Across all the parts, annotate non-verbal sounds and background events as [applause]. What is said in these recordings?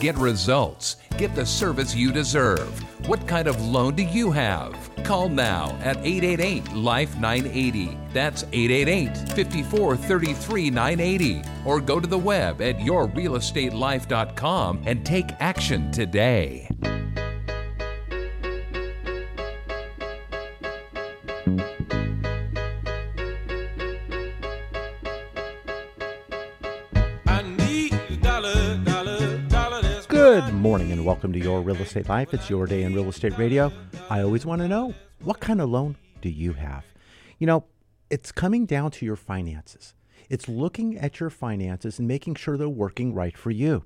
get results, get the service you deserve. What kind of loan do you have? Call now at 888 Life 980. That's 888 54 33 980. Or go to the web at yourrealestatelife.com and take action today. Morning and welcome to Your Real Estate Life. It's your day in real estate radio. I always want to know what kind of loan do you have? You know, it's coming down to your finances. It's looking at your finances and making sure they're working right for you.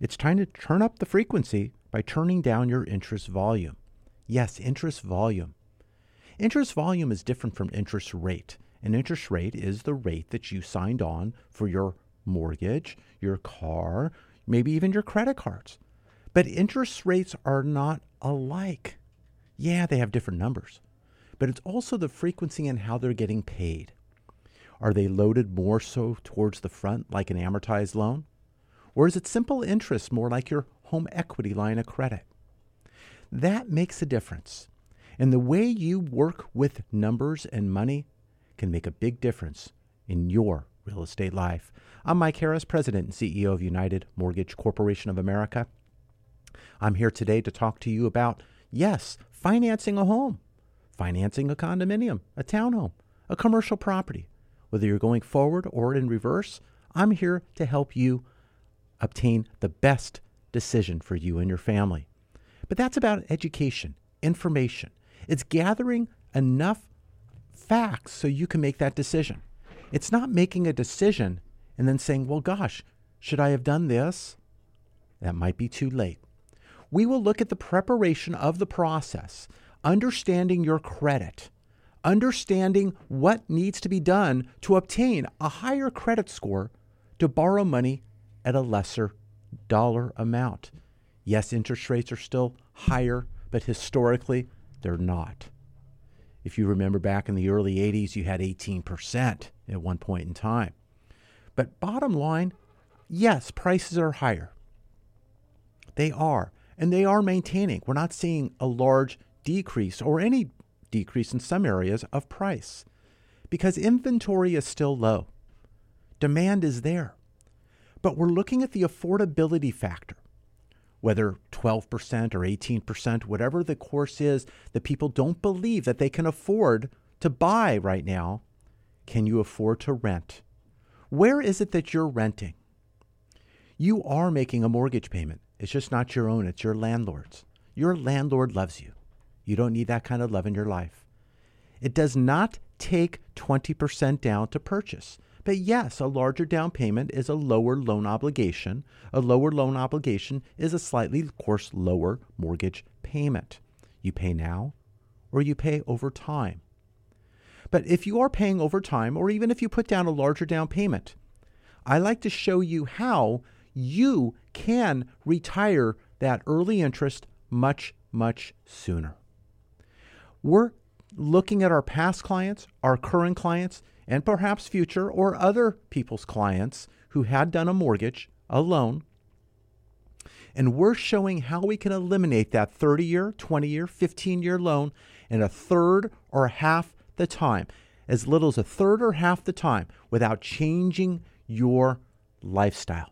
It's time to turn up the frequency by turning down your interest volume. Yes, interest volume. Interest volume is different from interest rate. An interest rate is the rate that you signed on for your mortgage, your car, maybe even your credit cards. But interest rates are not alike. Yeah, they have different numbers, but it's also the frequency and how they're getting paid. Are they loaded more so towards the front like an amortized loan? Or is it simple interest more like your home equity line of credit? That makes a difference. And the way you work with numbers and money can make a big difference in your real estate life. I'm Mike Harris, President and CEO of United Mortgage Corporation of America. I'm here today to talk to you about, yes, financing a home, financing a condominium, a townhome, a commercial property. Whether you're going forward or in reverse, I'm here to help you obtain the best decision for you and your family. But that's about education, information. It's gathering enough facts so you can make that decision. It's not making a decision and then saying, well, gosh, should I have done this? That might be too late. We will look at the preparation of the process, understanding your credit, understanding what needs to be done to obtain a higher credit score to borrow money at a lesser dollar amount. Yes, interest rates are still higher, but historically, they're not. If you remember back in the early 80s, you had 18% at one point in time. But bottom line, yes, prices are higher. They are, and they are maintaining. We're not seeing a large decrease or any decrease in some areas of price because inventory is still low. Demand is there. But we're looking at the affordability factor, whether 12% or 18%, whatever the course is that people don't believe that they can afford to buy right now. Can you afford to rent? Where is it that you're renting? You are making a mortgage payment. It's just not your own, it's your landlord's. Your landlord loves you. You don't need that kind of love in your life. It does not take 20% down to purchase. But yes, a larger down payment is a lower loan obligation. A lower loan obligation is a slightly, of course, lower mortgage payment. You pay now or you pay over time. But if you are paying over time, or even if you put down a larger down payment, I like to show you how you can retire that early interest much, much sooner. We're looking at our past clients, our current clients, and perhaps future or other people's clients who had done a mortgage, a loan, and we're showing how we can eliminate that 30 year, 20 year, 15 year loan in a third or half the time, as little as a third or half the time, without changing your lifestyle.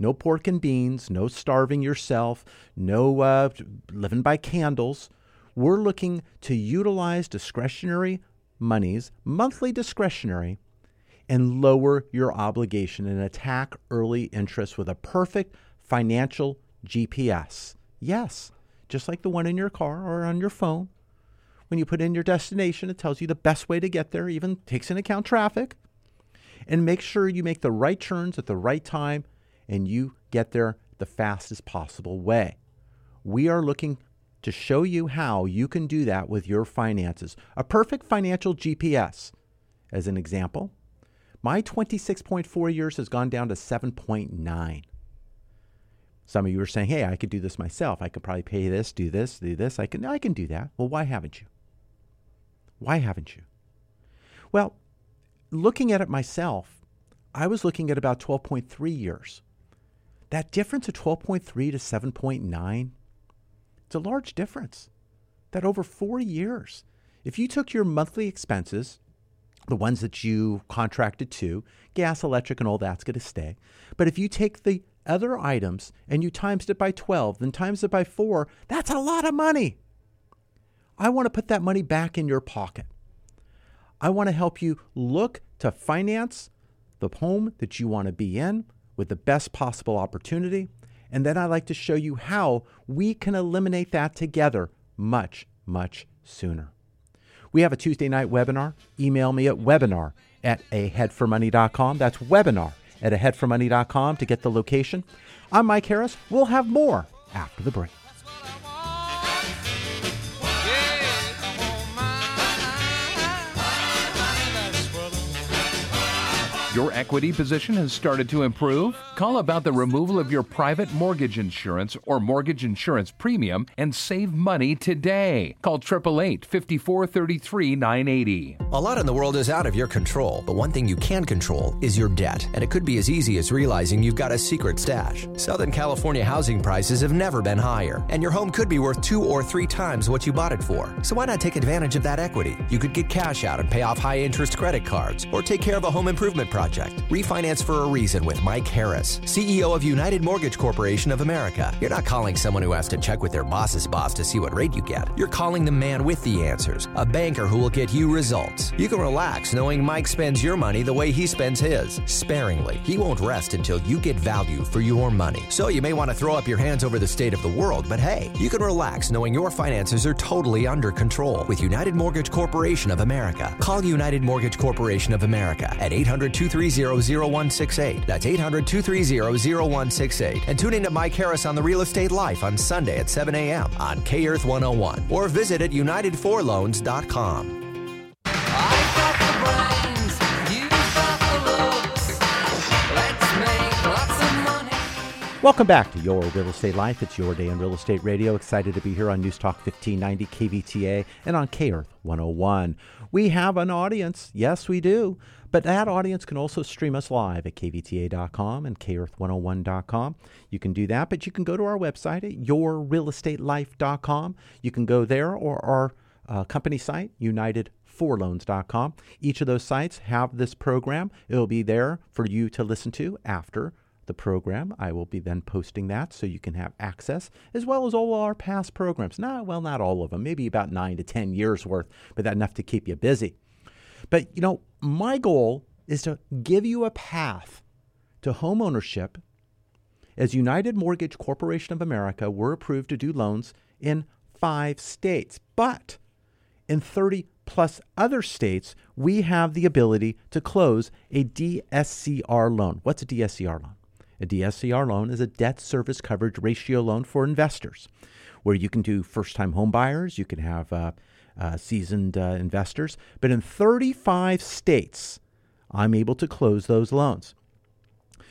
No pork and beans, no starving yourself, no uh, living by candles. We're looking to utilize discretionary monies, monthly discretionary, and lower your obligation and attack early interest with a perfect financial GPS. Yes, just like the one in your car or on your phone. When you put in your destination, it tells you the best way to get there, even takes into account traffic. And make sure you make the right turns at the right time and you get there the fastest possible way. We are looking to show you how you can do that with your finances. A perfect financial GPS. As an example, my 26.4 years has gone down to 7.9. Some of you are saying, "Hey, I could do this myself. I could probably pay this, do this, do this. I can I can do that." Well, why haven't you? Why haven't you? Well, looking at it myself, I was looking at about 12.3 years. That difference of 12.3 to 7.9, it's a large difference. That over 4 years, if you took your monthly expenses the ones that you contracted to, gas, electric, and all that's going to stay. But if you take the other items and you times it by 12, then times it by four, that's a lot of money. I want to put that money back in your pocket. I want to help you look to finance the home that you want to be in with the best possible opportunity. And then I like to show you how we can eliminate that together much, much sooner. We have a Tuesday night webinar. Email me at webinar at aheadformoney.com. That's webinar at aheadformoney.com to get the location. I'm Mike Harris. We'll have more after the break. Your equity position has started to improve? Call about the removal of your private mortgage insurance or mortgage insurance premium and save money today. Call 888 5433 980. A lot in the world is out of your control, but one thing you can control is your debt. And it could be as easy as realizing you've got a secret stash. Southern California housing prices have never been higher, and your home could be worth two or three times what you bought it for. So why not take advantage of that equity? You could get cash out and pay off high interest credit cards, or take care of a home improvement project project. Refinance for a reason with Mike Harris, CEO of United Mortgage Corporation of America. You're not calling someone who has to check with their boss's boss to see what rate you get. You're calling the man with the answers, a banker who will get you results. You can relax knowing Mike spends your money the way he spends his, sparingly. He won't rest until you get value for your money. So you may want to throw up your hands over the state of the world, but hey, you can relax knowing your finances are totally under control with United Mortgage Corporation of America. Call United Mortgage Corporation of America at 800 230-0168. That's 800-230-0168. And tune in to Mike Harris on the Real Estate Life on Sunday at 7 a.m. on K Earth 101 or visit at unitedforloans.com. Welcome back to Your Real Estate Life. It's your day in real estate radio. Excited to be here on News Talk 1590 KVTA and on K Earth 101. We have an audience. Yes, we do. But that audience can also stream us live at kvta.com and kearth101.com. You can do that, but you can go to our website at yourrealestatelife.com. You can go there or our uh, company site, unitedforloans.com. Each of those sites have this program. It'll be there for you to listen to after the program. I will be then posting that so you can have access, as well as all our past programs. Not well, not all of them, maybe about nine to ten years worth, but enough to keep you busy. But you know, my goal is to give you a path to home ownership. As United Mortgage Corporation of America, we're approved to do loans in five states, but in 30 plus other states, we have the ability to close a DSCR loan. What's a DSCR loan? A DSCR loan is a debt service coverage ratio loan for investors, where you can do first time home buyers, you can have uh, uh, seasoned uh, investors. But in 35 states, I'm able to close those loans.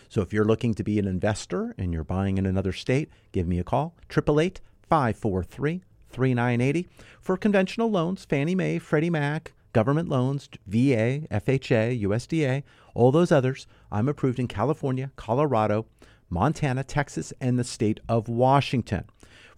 So if you're looking to be an investor and you're buying in another state, give me a call, 888 543 3980. For conventional loans, Fannie Mae, Freddie Mac, government loans, VA, FHA, USDA, all those others, I'm approved in California, Colorado, Montana, Texas, and the state of Washington.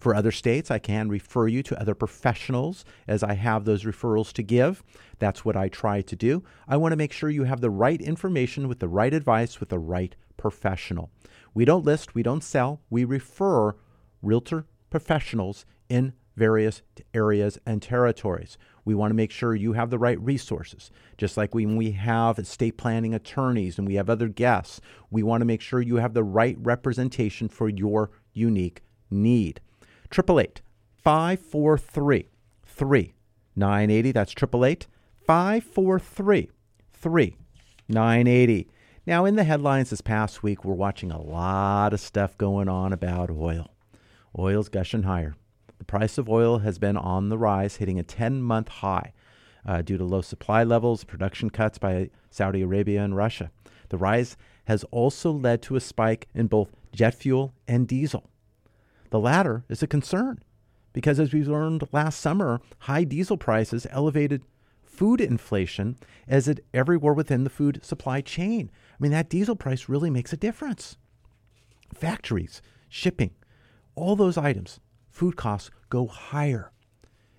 For other states, I can refer you to other professionals as I have those referrals to give. That's what I try to do. I want to make sure you have the right information with the right advice with the right professional. We don't list, we don't sell, we refer realtor professionals in various areas and territories. We want to make sure you have the right resources. Just like when we have estate planning attorneys and we have other guests, we want to make sure you have the right representation for your unique need. 888 543 3980. That's 888 543 3980. Now, in the headlines this past week, we're watching a lot of stuff going on about oil. Oil's gushing higher. The price of oil has been on the rise, hitting a 10 month high uh, due to low supply levels, production cuts by Saudi Arabia and Russia. The rise has also led to a spike in both jet fuel and diesel. The latter is a concern because, as we learned last summer, high diesel prices elevated food inflation as it everywhere within the food supply chain. I mean, that diesel price really makes a difference. Factories, shipping, all those items, food costs go higher.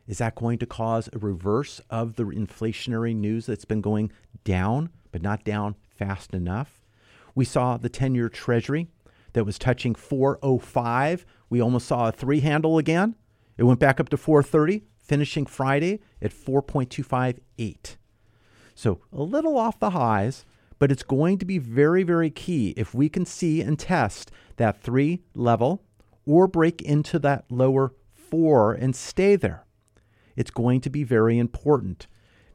Is that going to cause a reverse of the inflationary news that's been going down, but not down fast enough? We saw the 10 year Treasury that was touching 405. We almost saw a three handle again. It went back up to 430, finishing Friday at 4.258. So a little off the highs, but it's going to be very, very key if we can see and test that three level or break into that lower four and stay there. It's going to be very important.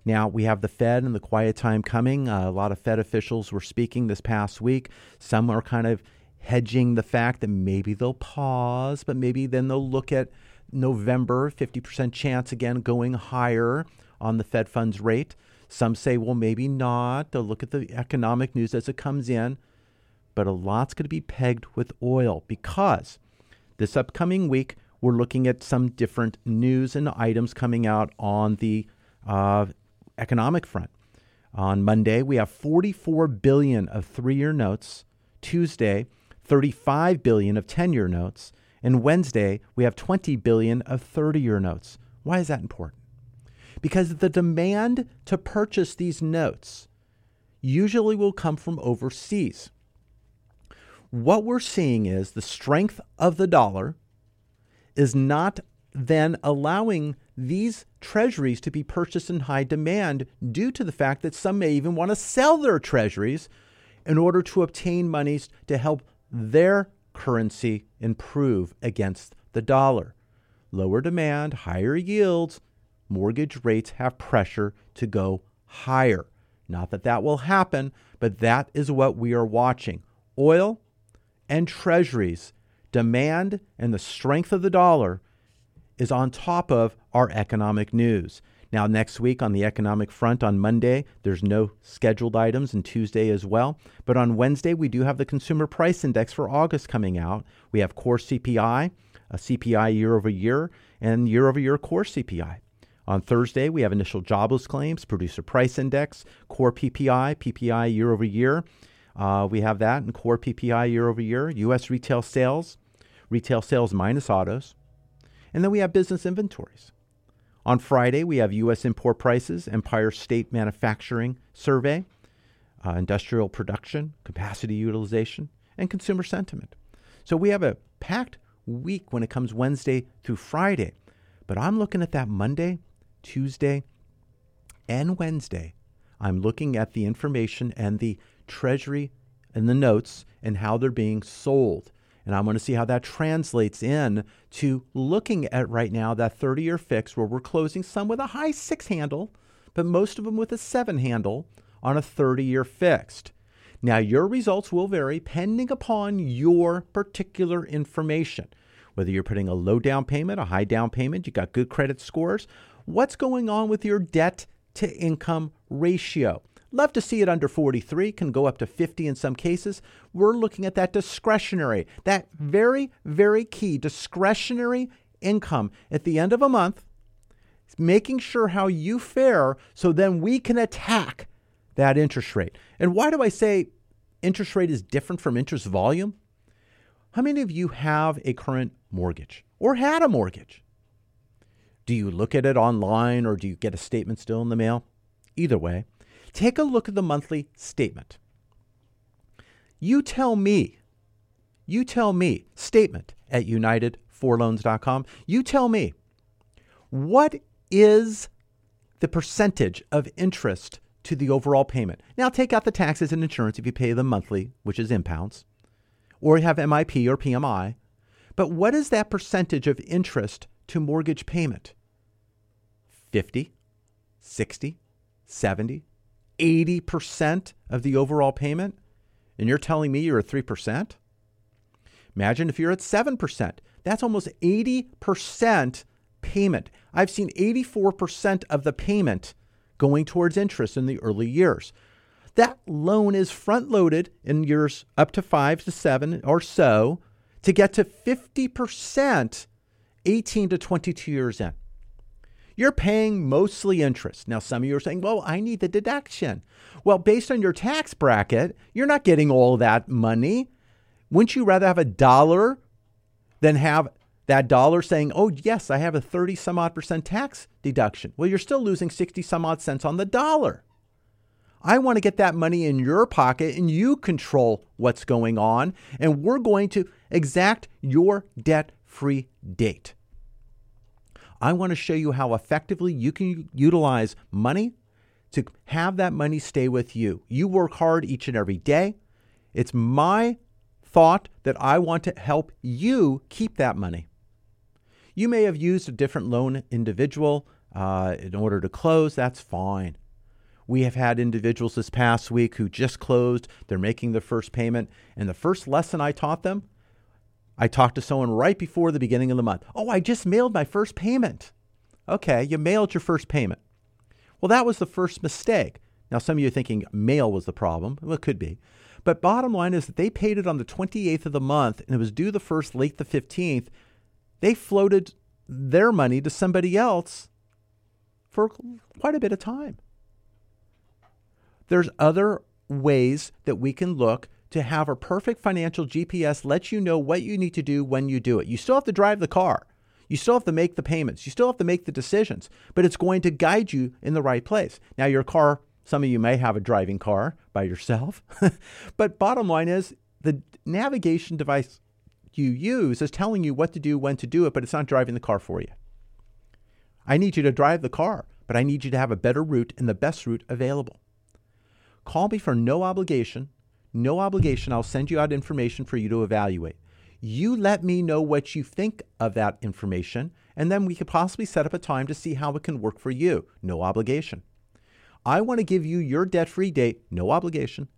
Now, we have the Fed and the quiet time coming. Uh, a lot of Fed officials were speaking this past week. Some are kind of hedging the fact that maybe they'll pause, but maybe then they'll look at November, 50% chance again going higher on the Fed funds rate. Some say, well, maybe not. They'll look at the economic news as it comes in. But a lot's going to be pegged with oil because this upcoming week, we're looking at some different news and items coming out on the uh, economic front. On Monday, we have 44 billion of three-year notes. Tuesday, 35 billion of 10-year notes, and Wednesday, we have 20 billion of 30-year notes. Why is that important? Because the demand to purchase these notes usually will come from overseas. What we're seeing is the strength of the dollar is not then allowing these treasuries to be purchased in high demand due to the fact that some may even want to sell their treasuries in order to obtain monies to help their currency improve against the dollar. Lower demand, higher yields, mortgage rates have pressure to go higher. Not that that will happen, but that is what we are watching. Oil and treasuries, demand and the strength of the dollar is on top of our economic news. Now, next week on the economic front on Monday, there's no scheduled items, and Tuesday as well. But on Wednesday, we do have the Consumer Price Index for August coming out. We have core CPI, a CPI year over year, and year over year core CPI. On Thursday, we have initial jobless claims, producer price index, core PPI, PPI year over year. Uh, we have that in core PPI year over year, U.S. retail sales, retail sales minus autos. And then we have business inventories. On Friday, we have U.S. import prices, Empire State Manufacturing Survey, uh, industrial production, capacity utilization, and consumer sentiment. So we have a packed week when it comes Wednesday through Friday. But I'm looking at that Monday, Tuesday, and Wednesday. I'm looking at the information and the Treasury and the notes and how they're being sold. And I'm going to see how that translates in to looking at right now that 30 year fix where we're closing some with a high six handle, but most of them with a seven handle on a 30 year fixed. Now, your results will vary pending upon your particular information. Whether you're putting a low down payment, a high down payment, you got good credit scores, what's going on with your debt to income ratio? Love to see it under 43, can go up to 50 in some cases. We're looking at that discretionary, that very, very key discretionary income at the end of a month, making sure how you fare so then we can attack that interest rate. And why do I say interest rate is different from interest volume? How many of you have a current mortgage or had a mortgage? Do you look at it online or do you get a statement still in the mail? Either way, Take a look at the monthly statement. You tell me, you tell me, statement at unitedforloans.com. You tell me, what is the percentage of interest to the overall payment? Now, take out the taxes and insurance if you pay them monthly, which is impounds, or you have MIP or PMI. But what is that percentage of interest to mortgage payment? 50, 60, 70, 80% of the overall payment? And you're telling me you're at 3%? Imagine if you're at 7%. That's almost 80% payment. I've seen 84% of the payment going towards interest in the early years. That loan is front loaded in years up to five to seven or so to get to 50% 18 to 22 years in. You're paying mostly interest. Now, some of you are saying, well, I need the deduction. Well, based on your tax bracket, you're not getting all that money. Wouldn't you rather have a dollar than have that dollar saying, oh, yes, I have a 30 some odd percent tax deduction? Well, you're still losing 60 some odd cents on the dollar. I want to get that money in your pocket and you control what's going on. And we're going to exact your debt free date. I want to show you how effectively you can utilize money to have that money stay with you. You work hard each and every day. It's my thought that I want to help you keep that money. You may have used a different loan individual uh, in order to close. That's fine. We have had individuals this past week who just closed, they're making their first payment. And the first lesson I taught them, I talked to someone right before the beginning of the month. Oh, I just mailed my first payment. Okay, you mailed your first payment. Well, that was the first mistake. Now, some of you are thinking mail was the problem. Well, it could be. But bottom line is that they paid it on the 28th of the month and it was due the first, late the 15th. They floated their money to somebody else for quite a bit of time. There's other ways that we can look to have a perfect financial GPS let you know what you need to do when you do it. You still have to drive the car. You still have to make the payments. You still have to make the decisions, but it's going to guide you in the right place. Now, your car, some of you may have a driving car by yourself, [laughs] but bottom line is the navigation device you use is telling you what to do, when to do it, but it's not driving the car for you. I need you to drive the car, but I need you to have a better route and the best route available. Call me for no obligation. No obligation. I'll send you out information for you to evaluate. You let me know what you think of that information, and then we could possibly set up a time to see how it can work for you. No obligation. I want to give you your debt free date, no obligation,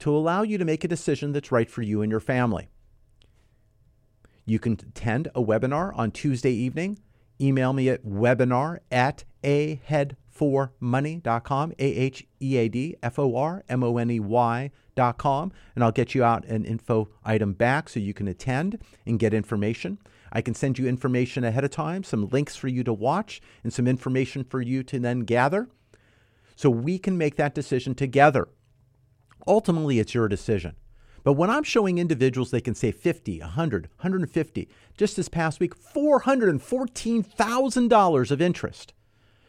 to allow you to make a decision that's right for you and your family. You can attend a webinar on Tuesday evening. Email me at webinar at aheadformoney.com, A H E A D F O R M O N E Y.com, and I'll get you out an info item back so you can attend and get information. I can send you information ahead of time, some links for you to watch, and some information for you to then gather so we can make that decision together. Ultimately, it's your decision. But when I'm showing individuals they can save 50, 100, 150, just this past week, $414,000 of interest.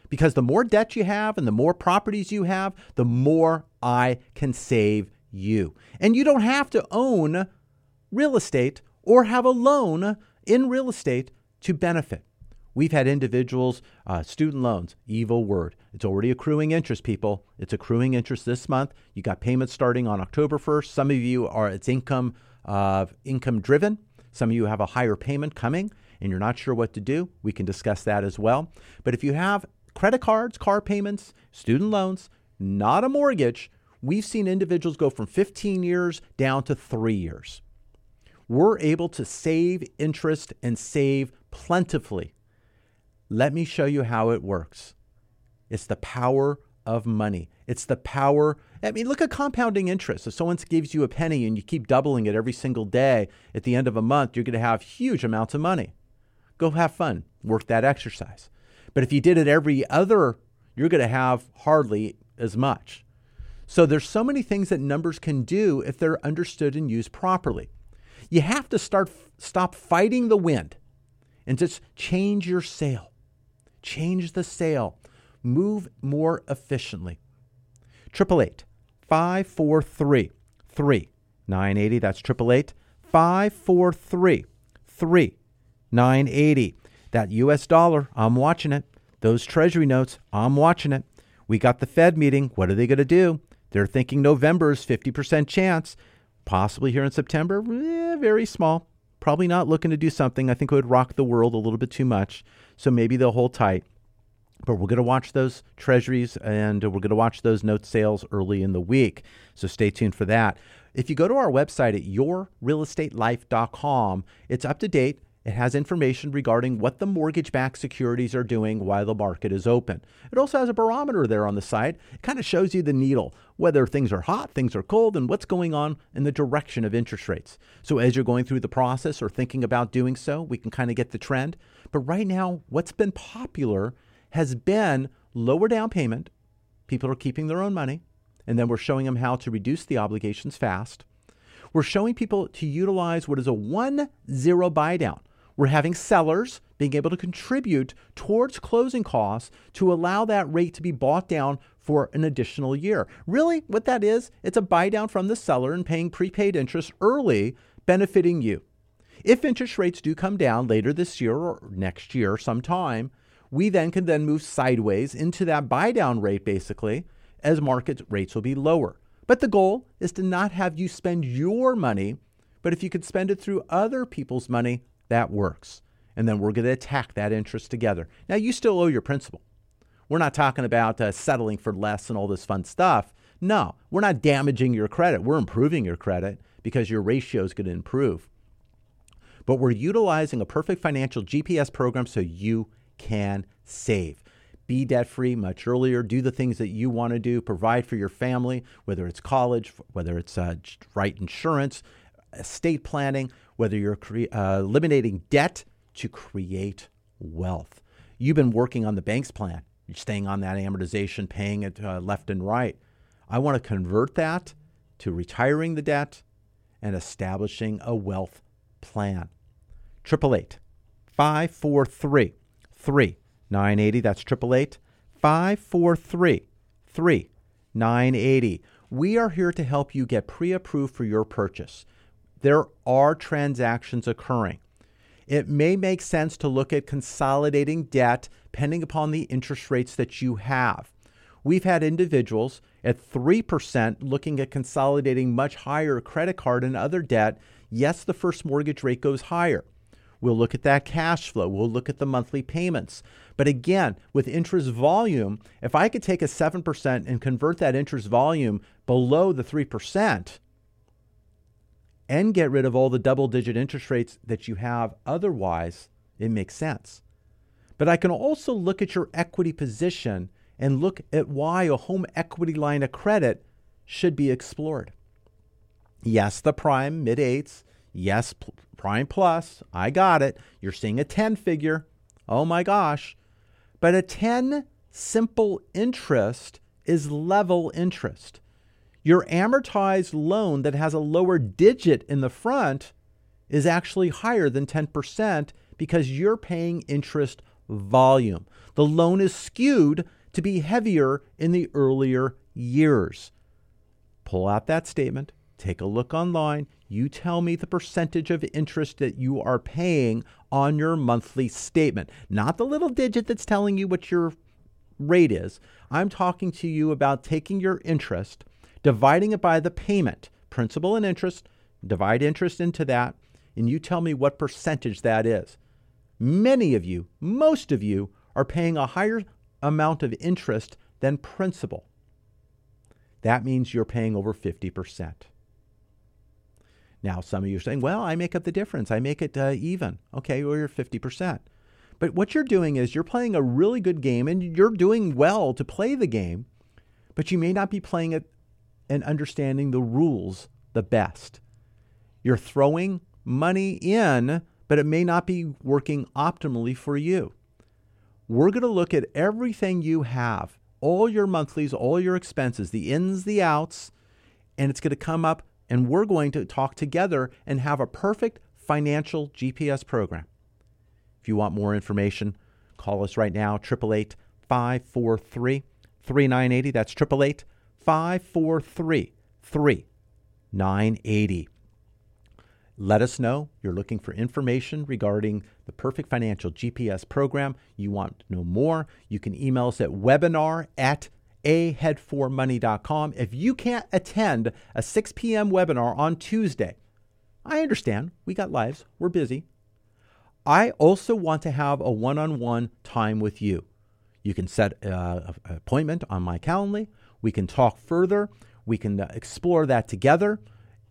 Because the more debt you have and the more properties you have, the more I can save you. And you don't have to own real estate or have a loan in real estate to benefit. We've had individuals, uh, student loans, evil word. It's already accruing interest, people. It's accruing interest this month. You got payments starting on October 1st. Some of you are, it's income, uh, income driven. Some of you have a higher payment coming and you're not sure what to do. We can discuss that as well. But if you have credit cards, car payments, student loans, not a mortgage, we've seen individuals go from 15 years down to three years. We're able to save interest and save plentifully let me show you how it works. It's the power of money. It's the power. I mean, look at compounding interest. If someone gives you a penny and you keep doubling it every single day, at the end of a month, you're going to have huge amounts of money. Go have fun, work that exercise. But if you did it every other, you're going to have hardly as much. So there's so many things that numbers can do if they're understood and used properly. You have to start stop fighting the wind and just change your sail. Change the sail. Move more efficiently. 888 543 3980. That's 888 543 3980. That US dollar, I'm watching it. Those treasury notes, I'm watching it. We got the Fed meeting. What are they going to do? They're thinking November is 50% chance. Possibly here in September, eh, very small probably not looking to do something I think would rock the world a little bit too much. So maybe they'll hold tight. But we're going to watch those treasuries and we're going to watch those note sales early in the week. So stay tuned for that. If you go to our website at yourrealestatelife.com, it's up to date. It has information regarding what the mortgage backed securities are doing while the market is open. It also has a barometer there on the side. It kind of shows you the needle, whether things are hot, things are cold, and what's going on in the direction of interest rates. So as you're going through the process or thinking about doing so, we can kind of get the trend. But right now, what's been popular has been lower down payment. People are keeping their own money. And then we're showing them how to reduce the obligations fast. We're showing people to utilize what is a one zero buy down. We're having sellers being able to contribute towards closing costs to allow that rate to be bought down for an additional year. Really, what that is, it's a buy down from the seller and paying prepaid interest early, benefiting you. If interest rates do come down later this year or next year sometime, we then can then move sideways into that buy down rate basically as market rates will be lower. But the goal is to not have you spend your money, but if you could spend it through other people's money, that works. And then we're going to attack that interest together. Now, you still owe your principal. We're not talking about uh, settling for less and all this fun stuff. No, we're not damaging your credit. We're improving your credit because your ratio is going to improve. But we're utilizing a perfect financial GPS program so you can save. Be debt free much earlier. Do the things that you want to do. Provide for your family, whether it's college, whether it's uh, right insurance, estate planning, whether you're cre- uh, eliminating debt to create wealth. You've been working on the bank's plan. You're staying on that amortization, paying it uh, left and right. I want to convert that to retiring the debt and establishing a wealth plan. 888 543 3980. That's 888 543 3980. We are here to help you get pre approved for your purchase there are transactions occurring. It may make sense to look at consolidating debt depending upon the interest rates that you have. We've had individuals at 3% looking at consolidating much higher credit card and other debt. Yes, the first mortgage rate goes higher. We'll look at that cash flow. We'll look at the monthly payments. But again, with interest volume, if I could take a 7% and convert that interest volume below the 3%, and get rid of all the double digit interest rates that you have otherwise, it makes sense. But I can also look at your equity position and look at why a home equity line of credit should be explored. Yes, the prime, mid eights. Yes, prime plus. I got it. You're seeing a 10 figure. Oh my gosh. But a 10 simple interest is level interest. Your amortized loan that has a lower digit in the front is actually higher than 10% because you're paying interest volume. The loan is skewed to be heavier in the earlier years. Pull out that statement, take a look online. You tell me the percentage of interest that you are paying on your monthly statement, not the little digit that's telling you what your rate is. I'm talking to you about taking your interest dividing it by the payment, principal and interest, divide interest into that, and you tell me what percentage that is. Many of you, most of you, are paying a higher amount of interest than principal. That means you're paying over 50%. Now, some of you are saying, well, I make up the difference. I make it uh, even. Okay, well, you're 50%. But what you're doing is you're playing a really good game and you're doing well to play the game, but you may not be playing it and understanding the rules the best. You're throwing money in, but it may not be working optimally for you. We're going to look at everything you have, all your monthlies, all your expenses, the ins, the outs, and it's going to come up and we're going to talk together and have a perfect financial GPS program. If you want more information, call us right now, 888 543 3980. That's 888 543 3980. Let us know you're looking for information regarding the Perfect Financial GPS program. You want to know more, you can email us at webinar at aheadformoney.com. If you can't attend a 6 p.m. webinar on Tuesday, I understand. We got lives. We're busy. I also want to have a one on one time with you. You can set uh, an appointment on my Calendly. We can talk further. We can uh, explore that together.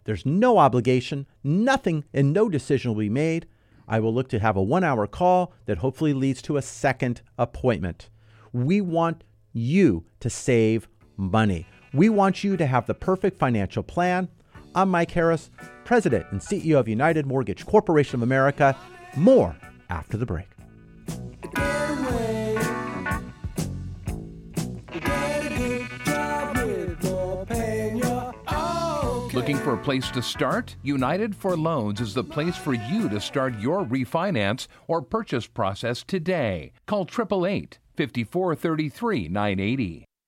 There's no obligation, nothing, and no decision will be made. I will look to have a one hour call that hopefully leads to a second appointment. We want you to save money. We want you to have the perfect financial plan. I'm Mike Harris, President and CEO of United Mortgage Corporation of America. More after the break. For a place to start? United for Loans is the place for you to start your refinance or purchase process today. Call 888 5433 980.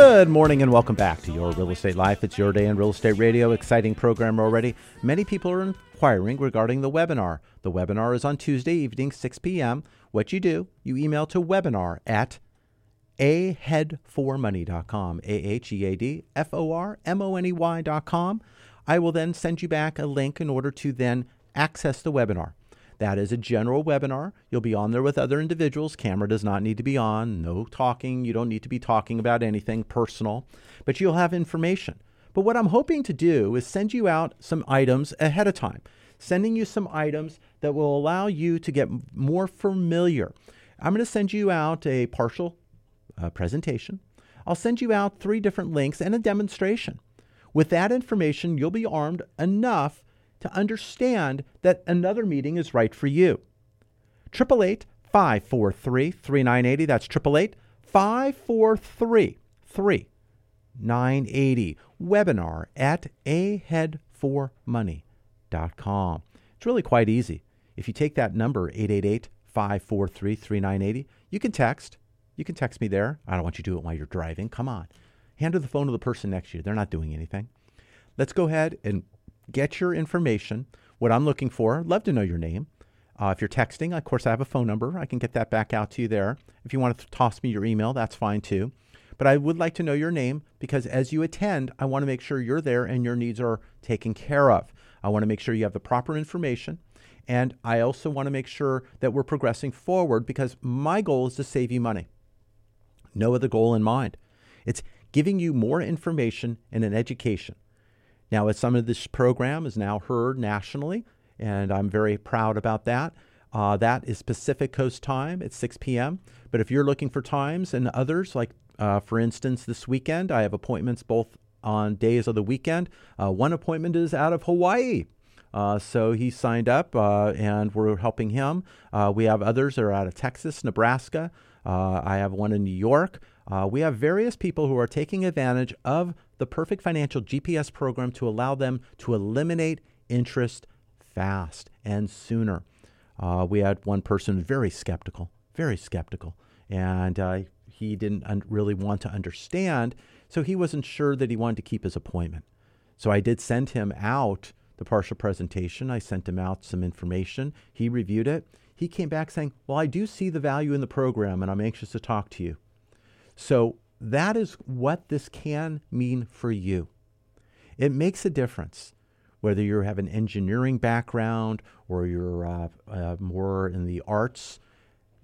Good morning and welcome back to Your Real Estate Life. It's your day in real estate radio. Exciting program already. Many people are inquiring regarding the webinar. The webinar is on Tuesday evening, 6 p.m. What you do, you email to webinar at aheadformoney.com, A H E A D F O R M O N E Y.com. I will then send you back a link in order to then access the webinar. That is a general webinar. You'll be on there with other individuals. Camera does not need to be on. No talking. You don't need to be talking about anything personal, but you'll have information. But what I'm hoping to do is send you out some items ahead of time, sending you some items that will allow you to get more familiar. I'm going to send you out a partial uh, presentation. I'll send you out three different links and a demonstration. With that information, you'll be armed enough to understand that another meeting is right for you. 888 543 3980. That's 888 543 3980. Webinar at aheadformoney.com. It's really quite easy. If you take that number, 888 543 3980, you can text. You can text me there. I don't want you to do it while you're driving. Come on. Hand the phone to the person next to you. They're not doing anything. Let's go ahead and get your information, what I'm looking for. Love to know your name. Uh, if you're texting, of course, I have a phone number. I can get that back out to you there. If you want to toss me your email, that's fine too. But I would like to know your name because as you attend, I want to make sure you're there and your needs are taken care of. I want to make sure you have the proper information. And I also want to make sure that we're progressing forward because my goal is to save you money. No other goal in mind. It's giving you more information and an education. Now, as some of this program is now heard nationally, and I'm very proud about that. Uh, that is Pacific Coast time at 6 p.m. But if you're looking for times and others, like uh, for instance, this weekend, I have appointments both on days of the weekend. Uh, one appointment is out of Hawaii. Uh, so he signed up uh, and we're helping him. Uh, we have others that are out of Texas, Nebraska. I have one in New York. we have various people who are taking advantage of the perfect financial GPS program to allow them to eliminate interest fast and sooner. Uh, we had one person very skeptical, very skeptical, and uh, he didn't un- really want to understand, so he wasn't sure that he wanted to keep his appointment. So I did send him out the partial presentation. I sent him out some information. He reviewed it. He came back saying, Well, I do see the value in the program, and I'm anxious to talk to you. So that is what this can mean for you. It makes a difference whether you have an engineering background or you're uh, uh, more in the arts.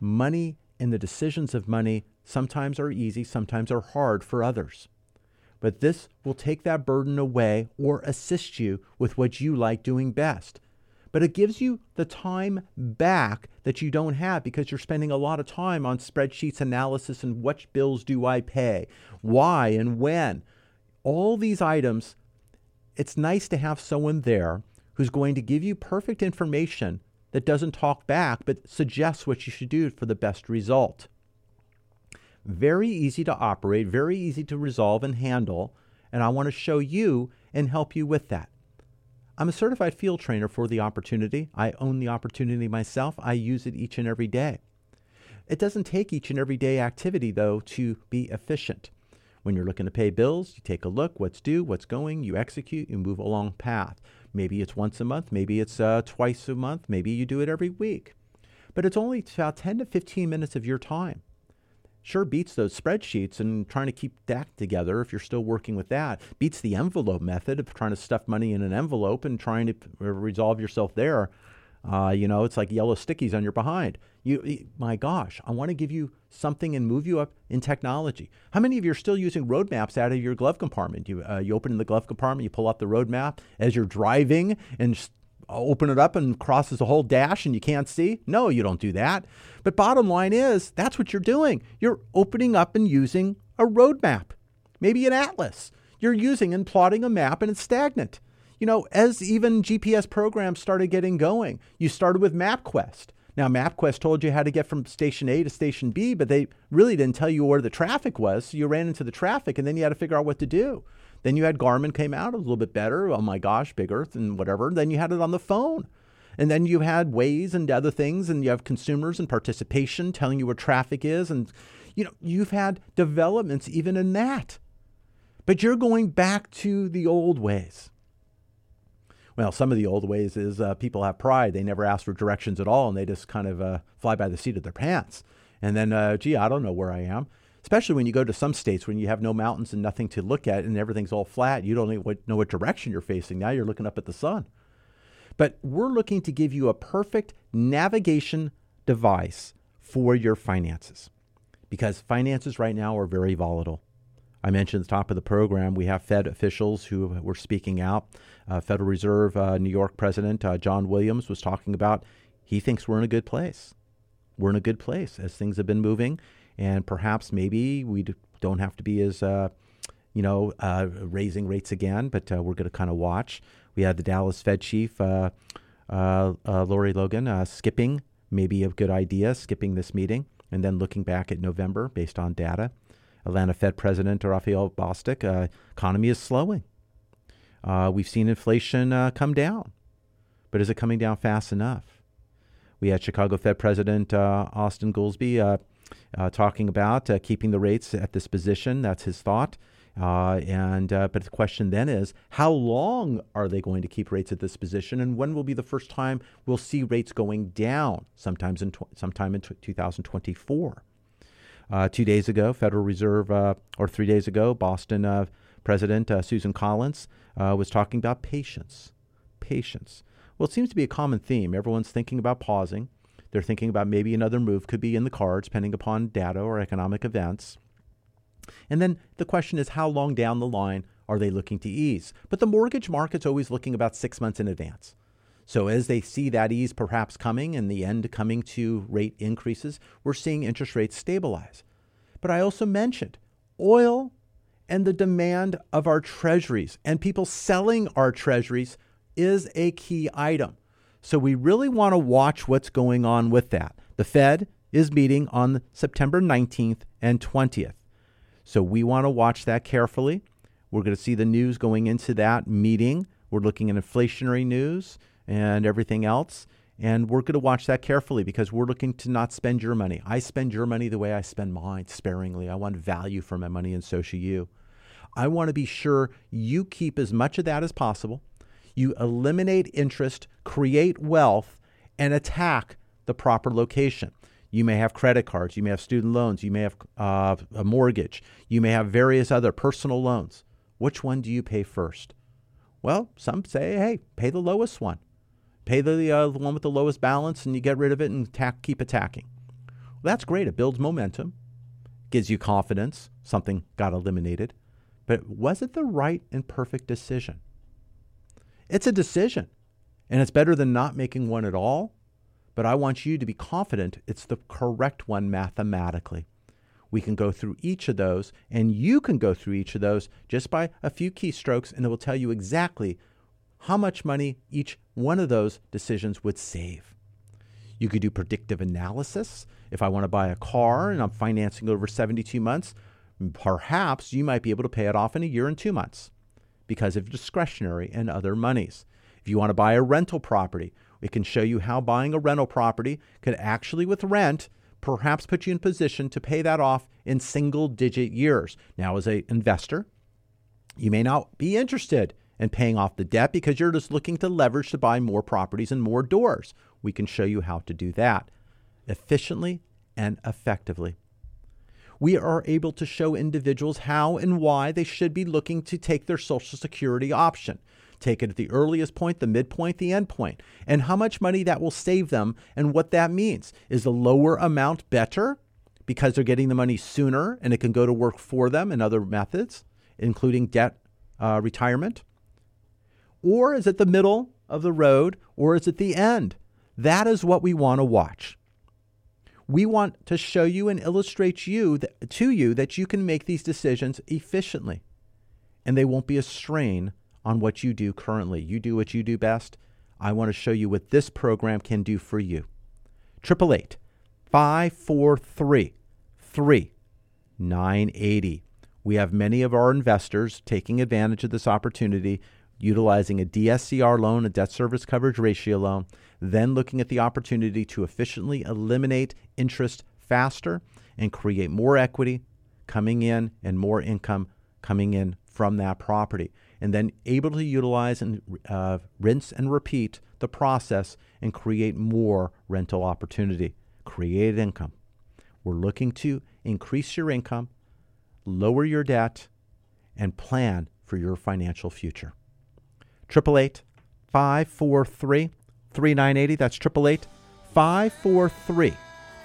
Money and the decisions of money sometimes are easy, sometimes are hard for others. But this will take that burden away or assist you with what you like doing best. But it gives you the time back that you don't have because you're spending a lot of time on spreadsheets analysis and which bills do I pay, why and when. All these items, it's nice to have someone there who's going to give you perfect information that doesn't talk back but suggests what you should do for the best result. Very easy to operate, very easy to resolve and handle, and I want to show you and help you with that. I'm a certified field trainer for the opportunity. I own the opportunity myself. I use it each and every day. It doesn't take each and every day activity, though, to be efficient. When you're looking to pay bills, you take a look, what's due, what's going, you execute, you move along path. Maybe it's once a month, maybe it's uh, twice a month, maybe you do it every week. But it's only about 10 to 15 minutes of your time sure beats those spreadsheets and trying to keep that together if you're still working with that. Beats the envelope method of trying to stuff money in an envelope and trying to resolve yourself there. Uh, you know, it's like yellow stickies on your behind. You, my gosh, I want to give you something and move you up in technology. How many of you are still using roadmaps out of your glove compartment? You, uh, you open in the glove compartment, you pull out the roadmap as you're driving and open it up and crosses a whole dash and you can't see? No, you don't do that. But bottom line is, that's what you're doing. You're opening up and using a roadmap, maybe an atlas. You're using and plotting a map and it's stagnant. You know, as even GPS programs started getting going, you started with MapQuest. Now, MapQuest told you how to get from station A to station B, but they really didn't tell you where the traffic was. So you ran into the traffic and then you had to figure out what to do. Then you had Garmin came out a little bit better. Oh my gosh, Big Earth and whatever. Then you had it on the phone. And then you had Waze and other things, and you have consumers and participation telling you where traffic is. And, you know, you've had developments even in that. But you're going back to the old ways. Well, some of the old ways is uh, people have pride. They never ask for directions at all, and they just kind of uh, fly by the seat of their pants. And then, uh, gee, I don't know where I am especially when you go to some states when you have no mountains and nothing to look at and everything's all flat. You don't know what direction you're facing. Now you're looking up at the sun. But we're looking to give you a perfect navigation device for your finances because finances right now are very volatile. I mentioned at the top of the program, we have Fed officials who were speaking out. Uh, Federal Reserve uh, New York President uh, John Williams was talking about he thinks we're in a good place. We're in a good place as things have been moving and perhaps maybe we don't have to be as uh, you know uh, raising rates again, but uh, we're going to kind of watch. We had the Dallas Fed chief uh, uh, uh, Lori Logan skipping maybe a good idea, skipping this meeting, and then looking back at November based on data. Atlanta Fed President Raphael Bostic, economy is slowing. we've seen inflation come down, but is it coming down fast enough? We had Chicago Fed President Austin Goolsbee uh, talking about uh, keeping the rates at this position. That's his thought. Uh, and uh, but the question then is, how long are they going to keep rates at this position, and when will be the first time we'll see rates going down? Sometimes in tw- sometime in t- 2024. Uh, two days ago, Federal Reserve, uh, or three days ago, Boston President Susan Collins was talking about patience. Patience. Well, it seems to be a common theme. Everyone's thinking about pausing. They're thinking about maybe another move could be in the cards, depending upon data or economic events. And then the question is, how long down the line are they looking to ease? But the mortgage market's always looking about six months in advance. So as they see that ease perhaps coming and the end coming to rate increases, we're seeing interest rates stabilize. But I also mentioned oil and the demand of our treasuries and people selling our treasuries is a key item. So we really want to watch what's going on with that. The Fed is meeting on September 19th and 20th. So we want to watch that carefully. We're going to see the news going into that meeting. We're looking at inflationary news and everything else. And we're going to watch that carefully because we're looking to not spend your money. I spend your money the way I spend mine, sparingly. I want value for my money, and so should you. I want to be sure you keep as much of that as possible you eliminate interest, create wealth, and attack the proper location. You may have credit cards, you may have student loans, you may have uh, a mortgage, you may have various other personal loans. Which one do you pay first? Well, some say, hey, pay the lowest one. Pay the, uh, one with the lowest balance and you get rid of it and attack, keep attacking. Well, that's great. It builds momentum gives you confidence, something got eliminated. But was it the right and perfect decision? It's a decision, and it's better than not making one at all. But I want you to be confident it's the correct one mathematically. We can go through each of those, and you can go through each of those just by a few keystrokes, and it will tell you exactly how much money each one of those decisions would save. You could do predictive analysis. If I want to buy a car and I'm financing over 72 months, perhaps you might be able to pay it off in a year and two months because of discretionary and other monies. If you want to buy a rental property, it can show you how buying a rental property could actually, with rent, perhaps put you in position to pay that off in single digit years. Now, as an investor, you may not be interested in paying off the debt because you're just looking to leverage to buy more properties and more doors. We can show you how to do that efficiently and effectively. We are able to show individuals how and why they should be looking to take their Social Security option. Take it at the earliest point, the midpoint, the end point, and how much money that will save them and what that means. Is the lower amount better because they're getting the money sooner and it can go to work for them in other methods, including debt uh, retirement? Or is it the middle of the road or is it the end? That is what we want to watch. We want to show you and illustrate you that, to you that you can make these decisions efficiently and they won't be a strain on what you do currently. You do what you do best. I want to show you what this program can do for you. 888 543 3980. We have many of our investors taking advantage of this opportunity, utilizing a DSCR loan, a debt service coverage ratio loan, then looking at the opportunity to efficiently eliminate interest faster and create more equity coming in and more income coming in from that property and then able to utilize and uh, rinse and repeat the process and create more rental opportunity, create income. We're looking to increase your income, lower your debt, and plan for your financial future. 888 543 3980. That's 888 543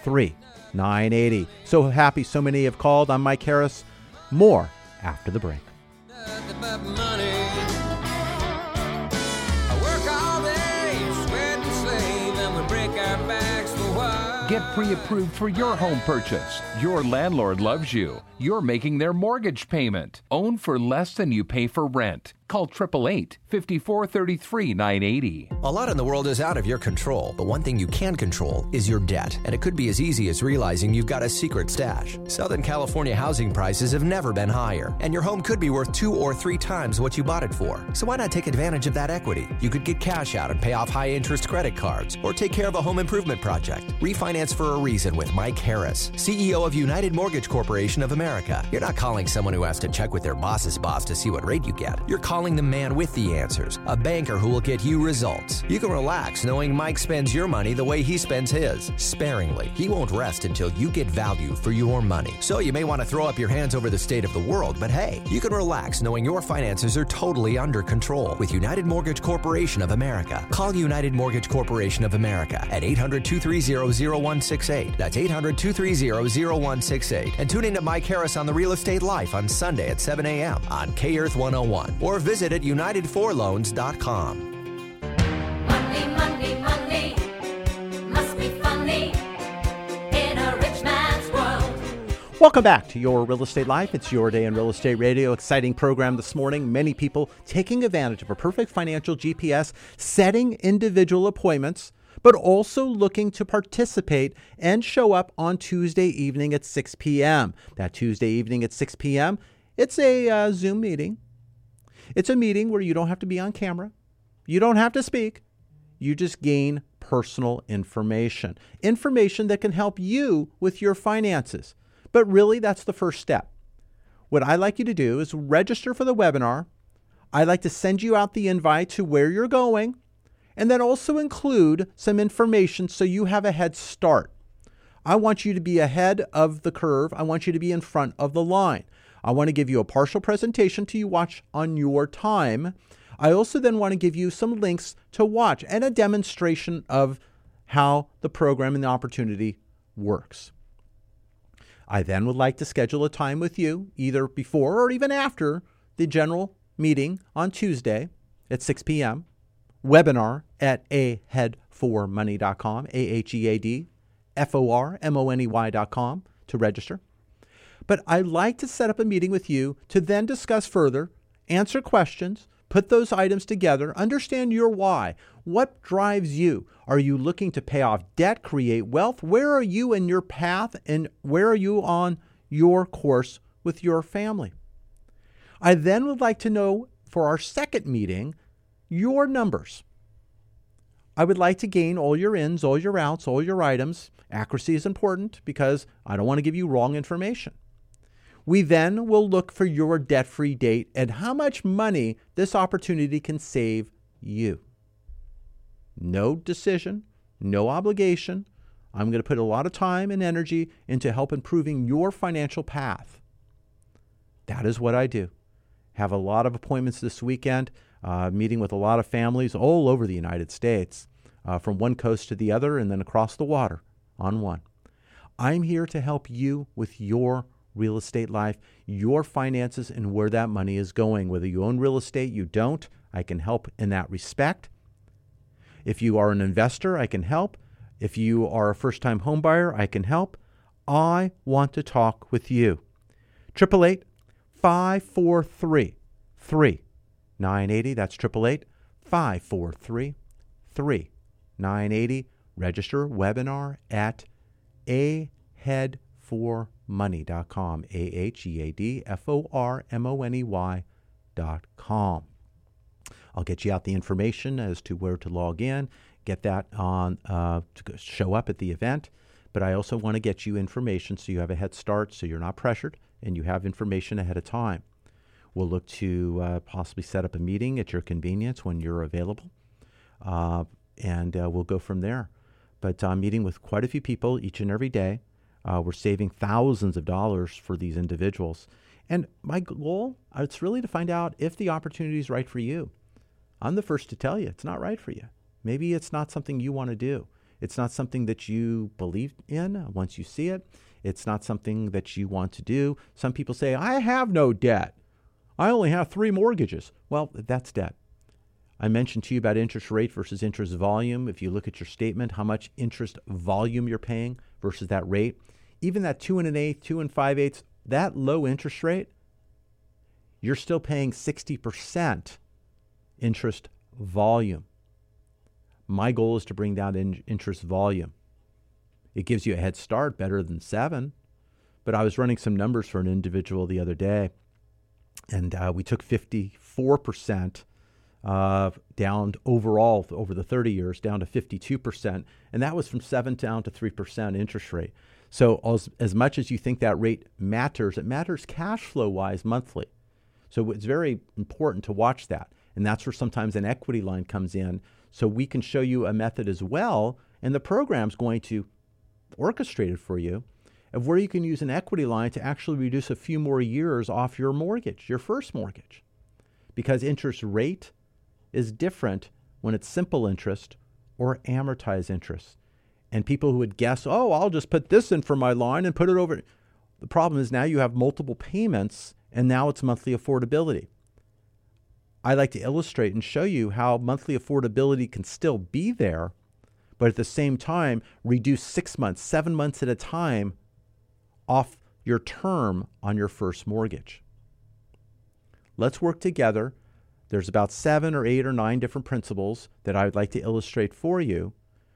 3980. So happy so many have called. I'm Mike Harris. More after the break? Get pre approved for your home purchase. Your landlord loves you. You're making their mortgage payment. Own for less than you pay for rent. Call 888 5433 980. A lot in the world is out of your control, but one thing you can control is your debt. And it could be as easy as realizing you've got a secret stash. Southern California housing prices have never been higher, and your home could be worth two or three times what you bought it for. So why not take advantage of that equity? You could get cash out and pay off high interest credit cards, or take care of a home improvement project. Refinance for a reason with Mike Harris, CEO of United Mortgage Corporation of America. You're not calling someone who has to check with their boss's boss to see what rate you get. You're calling the man with the answers, a banker who will get you results. You can relax knowing Mike spends your money the way he spends his, sparingly. He won't rest until you get value for your money. So you may want to throw up your hands over the state of the world, but hey, you can relax knowing your finances are totally under control with United Mortgage Corporation of America. Call United Mortgage Corporation of America at 800 230 0168. That's 800 230 0168. And tune in to Mike on the Real Estate Life on Sunday at 7 a.m. on K Earth 101 or visit visit at unitedforloans.com. Money, money, money must be funny in a rich man's world. Welcome back to Your Real Estate Life. It's your day in real estate radio. Exciting program this morning. Many people taking advantage of a perfect financial GPS, setting individual appointments but also looking to participate and show up on Tuesday evening at 6 p.m. That Tuesday evening at 6 p.m., it's a uh, Zoom meeting it's a meeting where you don't have to be on camera, you don't have to speak, you just gain personal information. Information that can help you with your finances. But really, that's the first step. What I like you to do is register for the webinar. I like to send you out the invite to where you're going, and then also include some information so you have a head start. I want you to be ahead of the curve. I want you to be in front of the line. I want to give you a partial presentation to you watch on your time. I also then want to give you some links to watch and a demonstration of how the program and the opportunity works. I then would like to schedule a time with you, either before or even after the general meeting on Tuesday at 6 p.m. Webinar at aheadformoney.com, A H E A D F O R M O N E Y.com to register. But I'd like to set up a meeting with you to then discuss further, answer questions, put those items together, understand your why. What drives you? Are you looking to pay off debt, create wealth? Where are you in your path, and where are you on your course with your family? I then would like to know for our second meeting your numbers. I would like to gain all your ins, all your outs, all your items. Accuracy is important because I don't want to give you wrong information. We then will look for your debt free date and how much money this opportunity can save you. No decision, no obligation. I'm going to put a lot of time and energy into help improving your financial path. That is what I do. Have a lot of appointments this weekend, meeting with a lot of families all over the United States, uh, from one coast to the other and then across the water on one. I'm here to help you with your real estate life, your finances, and where that money is going. Whether you own real estate, you don't, I can help in that respect. If you are an investor, I can help. If you are a first time homebuyer, I can help. I want to talk with you. 888 543 3980. That's 888 543 3980. Register webinar at aheadformoney.com. A H E A D F O R M O N E Y.com. I'll get you out the information as to where to log in, get that on uh, to show up at the event. But I also want to get you information so you have a head start, so you're not pressured and you have information ahead of time. We'll look to uh, possibly set up a meeting at your convenience when you're available, uh, and uh, we'll go from there. But I'm meeting with quite a few people each and every day. Uh, we're saving thousands of dollars for these individuals. And my goal, it's really to find out if the opportunity is right for you. I'm the first to tell you it's not right for you. Maybe it's not something you want to do. It's not something that you believe in once you see it. It's not something that you want to do. Some people say, I have no debt. I only have three mortgages. Well, that's debt. I mentioned to you about interest rate versus interest volume. If you look at your statement, how much interest volume you're paying versus that rate, even that two and an eighth, two and five eighths, that low interest rate, you're still paying 60% interest volume. My goal is to bring down in interest volume. It gives you a head start better than seven. But I was running some numbers for an individual the other day, and uh, we took 54% uh, down overall over the 30 years down to 52%. And that was from 7 down to 3% interest rate. So, as, as much as you think that rate matters, it matters cash flow wise monthly. So, it's very important to watch that. And that's where sometimes an equity line comes in. So we can show you a method as well. And the program's going to orchestrate it for you of where you can use an equity line to actually reduce a few more years off your mortgage, your first mortgage. Because interest rate is different when it's simple interest or amortized interest. And people who would guess, oh, I'll just put this in for my line and put it over. The problem is now you have multiple payments and now it's monthly affordability. I like to illustrate and show you how monthly affordability can still be there, but at the same time, reduce six months, seven months at a time off your term on your first mortgage. Let's work together. There's about seven or eight or nine different principles that I would like to illustrate for you,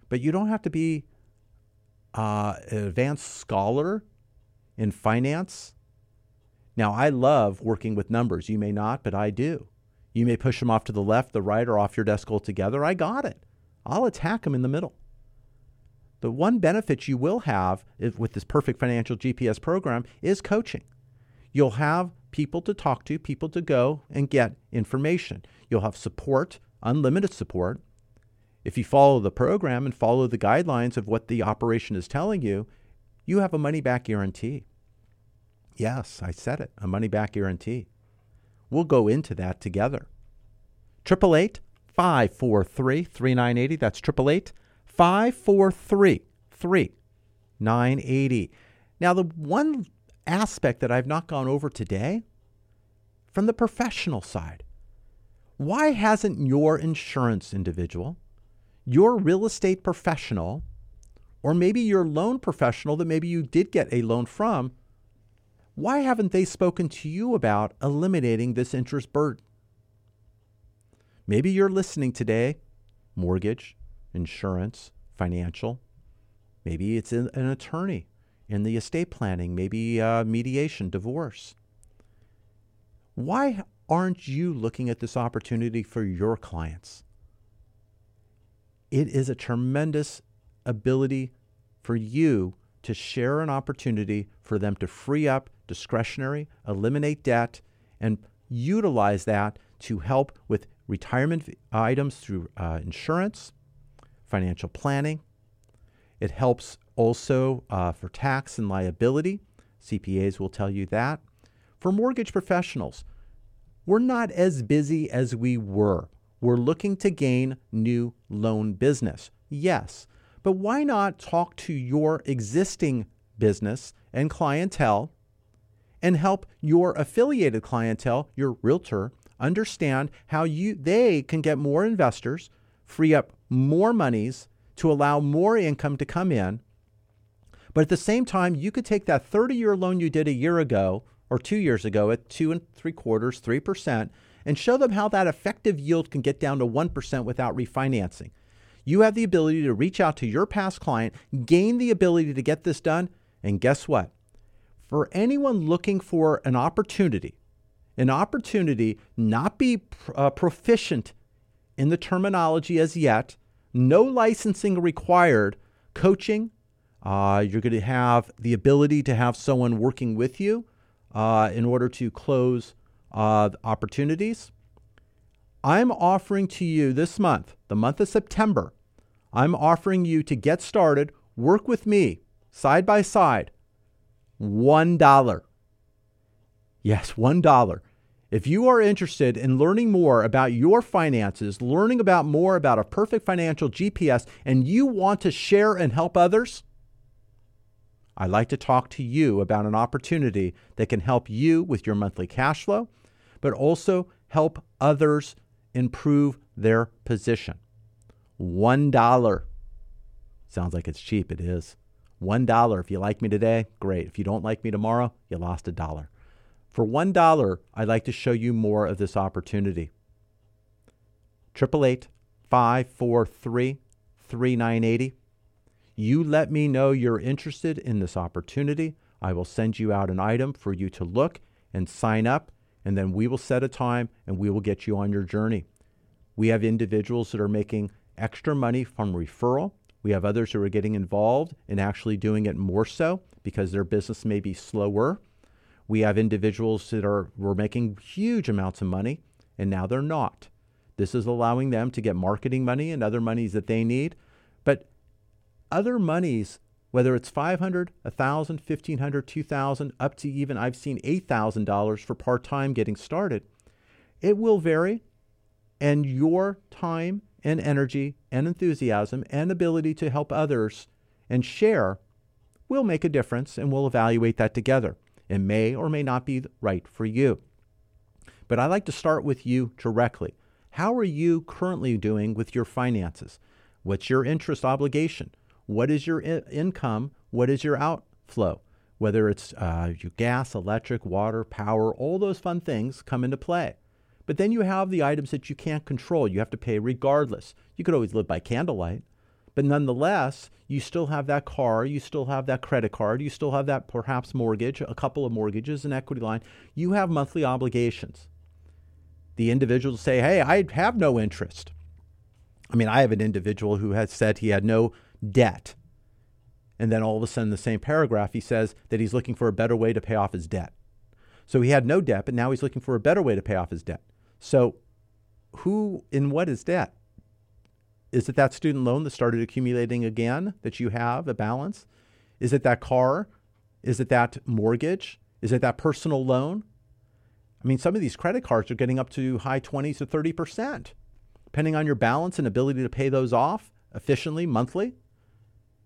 but you don't have to be uh, an advanced scholar in finance. Now, I love working with numbers. You may not, but I do. You may push them off to the left, the right, or off your desk altogether. I got it. I'll attack them in the middle. The one benefit you will have with this perfect financial GPS program is coaching. You'll have people to talk to, people to go and get information. You'll have support, unlimited support. If you follow the program and follow the guidelines of what the operation is telling you, you have a money back guarantee. Yes, I said it, a money back guarantee. We'll go into that together. 888 543 3980. That's 888 543 3980. Now, the one aspect that I've not gone over today from the professional side, why hasn't your insurance individual, your real estate professional, or maybe your loan professional that maybe you did get a loan from, why haven't they spoken to you about eliminating this interest burden? Maybe you're listening today, mortgage, insurance, financial. Maybe it's an attorney in the estate planning, maybe uh, mediation, divorce. Why aren't you looking at this opportunity for your clients? It is a tremendous ability for you to share an opportunity for them to free up discretionary, eliminate debt, and utilize that to help with retirement items through uh, insurance, financial planning. It helps also uh, for tax and liability. CPAs will tell you that. For mortgage professionals, we're not as busy as we were. We're looking to gain new loan business. Yes, but why not talk to your existing business and clientele and help your affiliated clientele, your realtor, understand how you they can get more investors, free up more monies to allow more income to come in. But at the same time, you could take that 30-year loan you did a year ago or two years ago at two and three quarters, three percent, and show them how that effective yield can get down to one percent without refinancing. You have the ability to reach out to your past client, gain the ability to get this done, and guess what? For anyone looking for an opportunity an opportunity not be uh, proficient in the terminology as yet, no licensing required, coaching. Uh, you're going to have the ability to have someone working with you uh, in order to close uh, opportunities. I'm offering to you this month, the month of September, I'm offering you to get started, work with me side by side, $1. Yes, $1. If you are interested in learning more about your finances, learning about more about a perfect financial GPS, and you want to share and help others, I'd like to talk to you about an opportunity that can help you with your monthly cash flow, but also help others improve their position. $1. Sounds like it's cheap. It is. $1. If you like me today, great. If you don't like me tomorrow, you lost a dollar. For $1, I'd like to show you more of this opportunity. 888 543 3980. You let me know you're interested in this opportunity. I will send you out an item for you to look and sign up, and then we will set a time and we will get you on your journey. We have individuals that are making extra money from referral. We have others who are getting involved and actually doing it more so because their business may be slower. We have individuals that are were making huge amounts of money and now they're not. This is allowing them to get marketing money and other monies that they need. But other monies, whether it's 500, 1000, 1500, 2000, up to even I've seen $8,000 for part-time getting started, it will vary and your time and energy and enthusiasm and ability to help others and share will make a difference and we'll evaluate that together. It may or may not be right for you. But I'd like to start with you directly. How are you currently doing with your finances? What's your interest obligation? What is your I- income? What is your outflow? Whether it's uh, your gas, electric, water, power, all those fun things come into play. But then you have the items that you can't control. You have to pay regardless. You could always live by candlelight, but nonetheless, you still have that car, you still have that credit card, you still have that perhaps mortgage, a couple of mortgages, an equity line. You have monthly obligations. The individuals say, hey, I have no interest. I mean, I have an individual who has said he had no debt. And then all of a sudden, in the same paragraph, he says that he's looking for a better way to pay off his debt. So he had no debt, but now he's looking for a better way to pay off his debt. So, who in what is debt? Is it that student loan that started accumulating again that you have a balance? Is it that car? Is it that mortgage? Is it that personal loan? I mean, some of these credit cards are getting up to high 20s to 30%, depending on your balance and ability to pay those off efficiently monthly.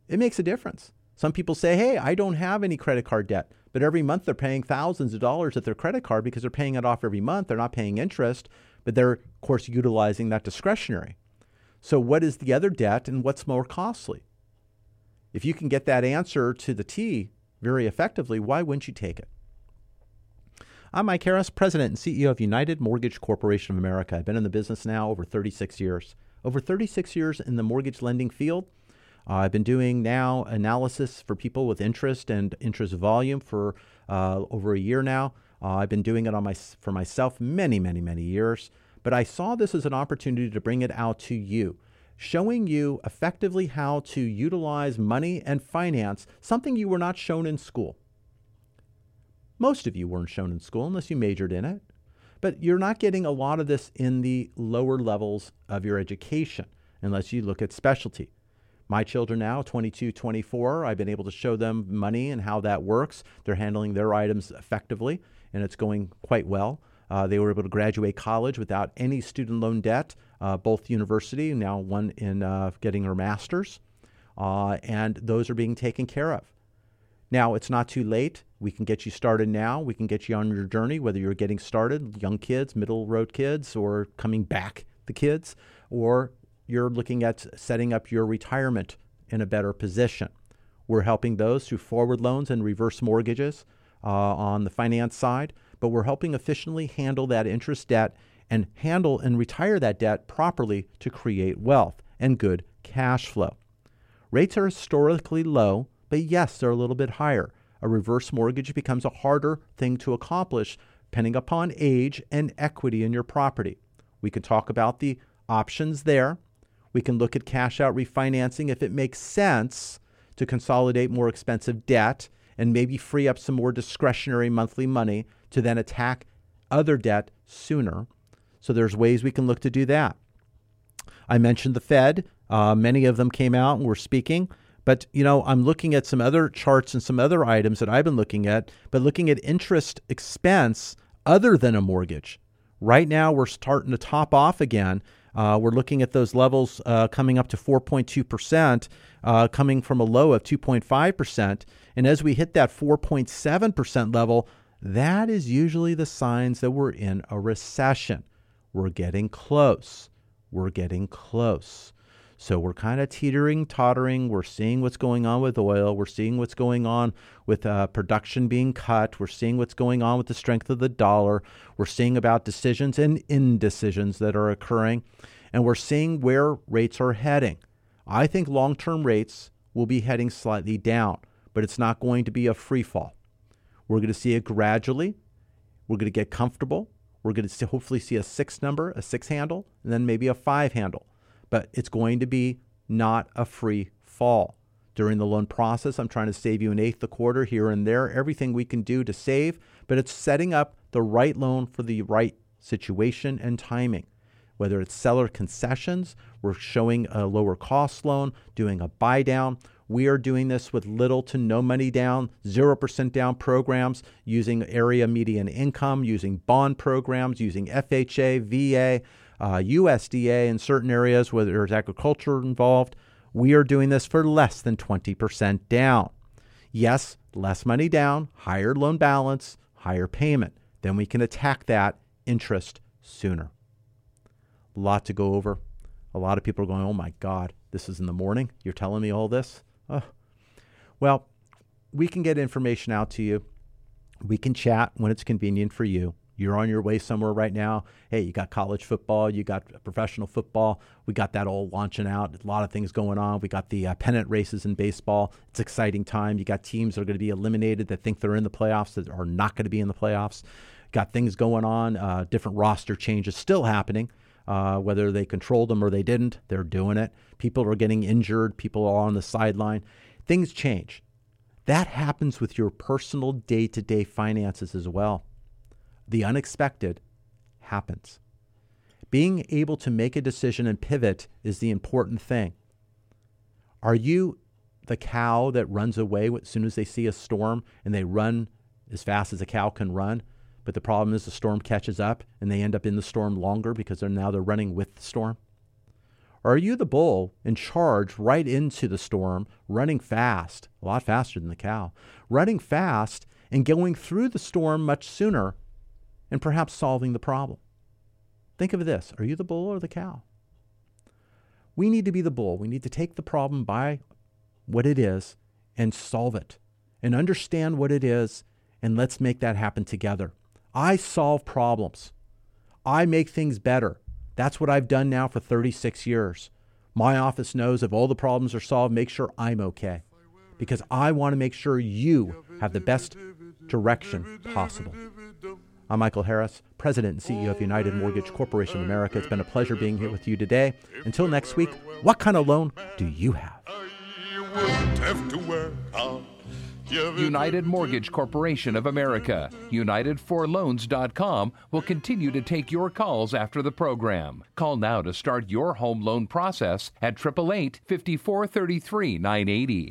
It makes a difference. Some people say, hey, I don't have any credit card debt, but every month they're paying thousands of dollars at their credit card because they're paying it off every month. They're not paying interest, but they're, of course, utilizing that discretionary. So, what is the other debt and what's more costly? If you can get that answer to the T very effectively, why wouldn't you take it? I'm Mike Harris, President and CEO of United Mortgage Corporation of America. I've been in the business now over 36 years. Over 36 years in the mortgage lending field. Uh, I've been doing now analysis for people with interest and interest volume for uh, over a year now. Uh, I've been doing it on my, for myself many, many, many years. But I saw this as an opportunity to bring it out to you, showing you effectively how to utilize money and finance, something you were not shown in school. Most of you weren't shown in school unless you majored in it. But you're not getting a lot of this in the lower levels of your education unless you look at specialty. My children now, 22, 24, I've been able to show them money and how that works. They're handling their items effectively, and it's going quite well. Uh, they were able to graduate college without any student loan debt, uh, both university, now one in uh, getting her master's, uh, and those are being taken care of. Now, it's not too late. We can get you started now. We can get you on your journey, whether you're getting started, young kids, middle road kids, or coming back the kids, or you're looking at setting up your retirement in a better position. We're helping those through forward loans and reverse mortgages uh, on the finance side, but we're helping efficiently handle that interest debt and handle and retire that debt properly to create wealth and good cash flow. Rates are historically low but yes, they're a little bit higher. A reverse mortgage becomes a harder thing to accomplish depending upon age and equity in your property. We can talk about the options there. We can look at cash out refinancing if it makes sense to consolidate more expensive debt and maybe free up some more discretionary monthly money to then attack other debt sooner. So there's ways we can look to do that. I mentioned the Fed. Uh, many of them came out and were speaking. But, you know, I'm looking at some other charts and some other items that I've been looking at, but looking at interest expense other than a mortgage. Right now, we're starting to top off again. Uh, we're looking at those levels uh, coming up to 4.2%, uh, coming from a low of 2.5%. And as we hit that 4.7% level, that is usually the signs that we're in a recession. We're getting close. We're getting close. So we're kind of teetering, tottering. We're seeing what's going on with oil. We're seeing what's going on with uh, production being cut. We're seeing what's going on with the strength of the dollar. We're seeing about decisions and indecisions that are occurring. And we're seeing where rates are heading. I think long term rates will be heading slightly down, but it's not going to be a free fall. We're going to see it gradually. We're going to get comfortable. We're going to hopefully see a six number, a six handle, and then maybe a five handle but it's going to be not a free fall. During the loan process, I'm trying to save you an eighth a quarter here and there, everything we can do to save, but it's setting up the right loan for the right situation and timing. Whether it's seller concessions, we're showing a lower cost loan, doing a buy down. We are doing this with little to no money down, 0% down programs, using area median income, using bond programs, using FHA, VA uh, USDA in certain areas where there's agriculture involved. We are doing this for less than 20% down. Yes, less money down, higher loan balance, higher payment. Then we can attack that interest sooner. A lot to go over. A lot of people are going, oh my God, this is in the morning. You're telling me all this? Oh. Well, we can get information out to you. We can chat when it's convenient for you. You're on your way somewhere right now. Hey, you got college football, you got professional football. We got that all launching out. A lot of things going on. We got the uh, pennant races in baseball. It's exciting time. You got teams that are going to be eliminated that think they're in the playoffs that are not going to be in the playoffs. Got things going on. Uh, different roster changes still happening. Uh, whether they controlled them or they didn't, they're doing it. People are getting injured. People are on the sideline. Things change. That happens with your personal day to day finances as well the unexpected happens. Being able to make a decision and pivot is the important thing. Are you the cow that runs away as soon as they see a storm and they run as fast as a cow can run? But the problem is the storm catches up and they end up in the storm longer because they're now they're running with the storm. Or are you the bull and charge right into the storm, running fast, a lot faster than the cow, running fast and going through the storm much sooner and perhaps solving the problem? Think of this are you the bull or the cow? We need to be the bull. We need to take the problem by what it is and solve it and understand what it is, and let's make that happen together. I solve problems, I make things better. That's what I've done now for 36 years. My office knows if all the problems are solved, make sure I'm okay. Because I want to make sure you have the best direction possible. I'm Michael Harris, President and CEO of United Mortgage Corporation of America. It's been a pleasure being here with you today. Until next week, what kind of loan do you have? United Mortgage Corporation of America, UnitedForLoans.com will continue to take your calls after the program. Call now to start your home loan process at 888 5433 980.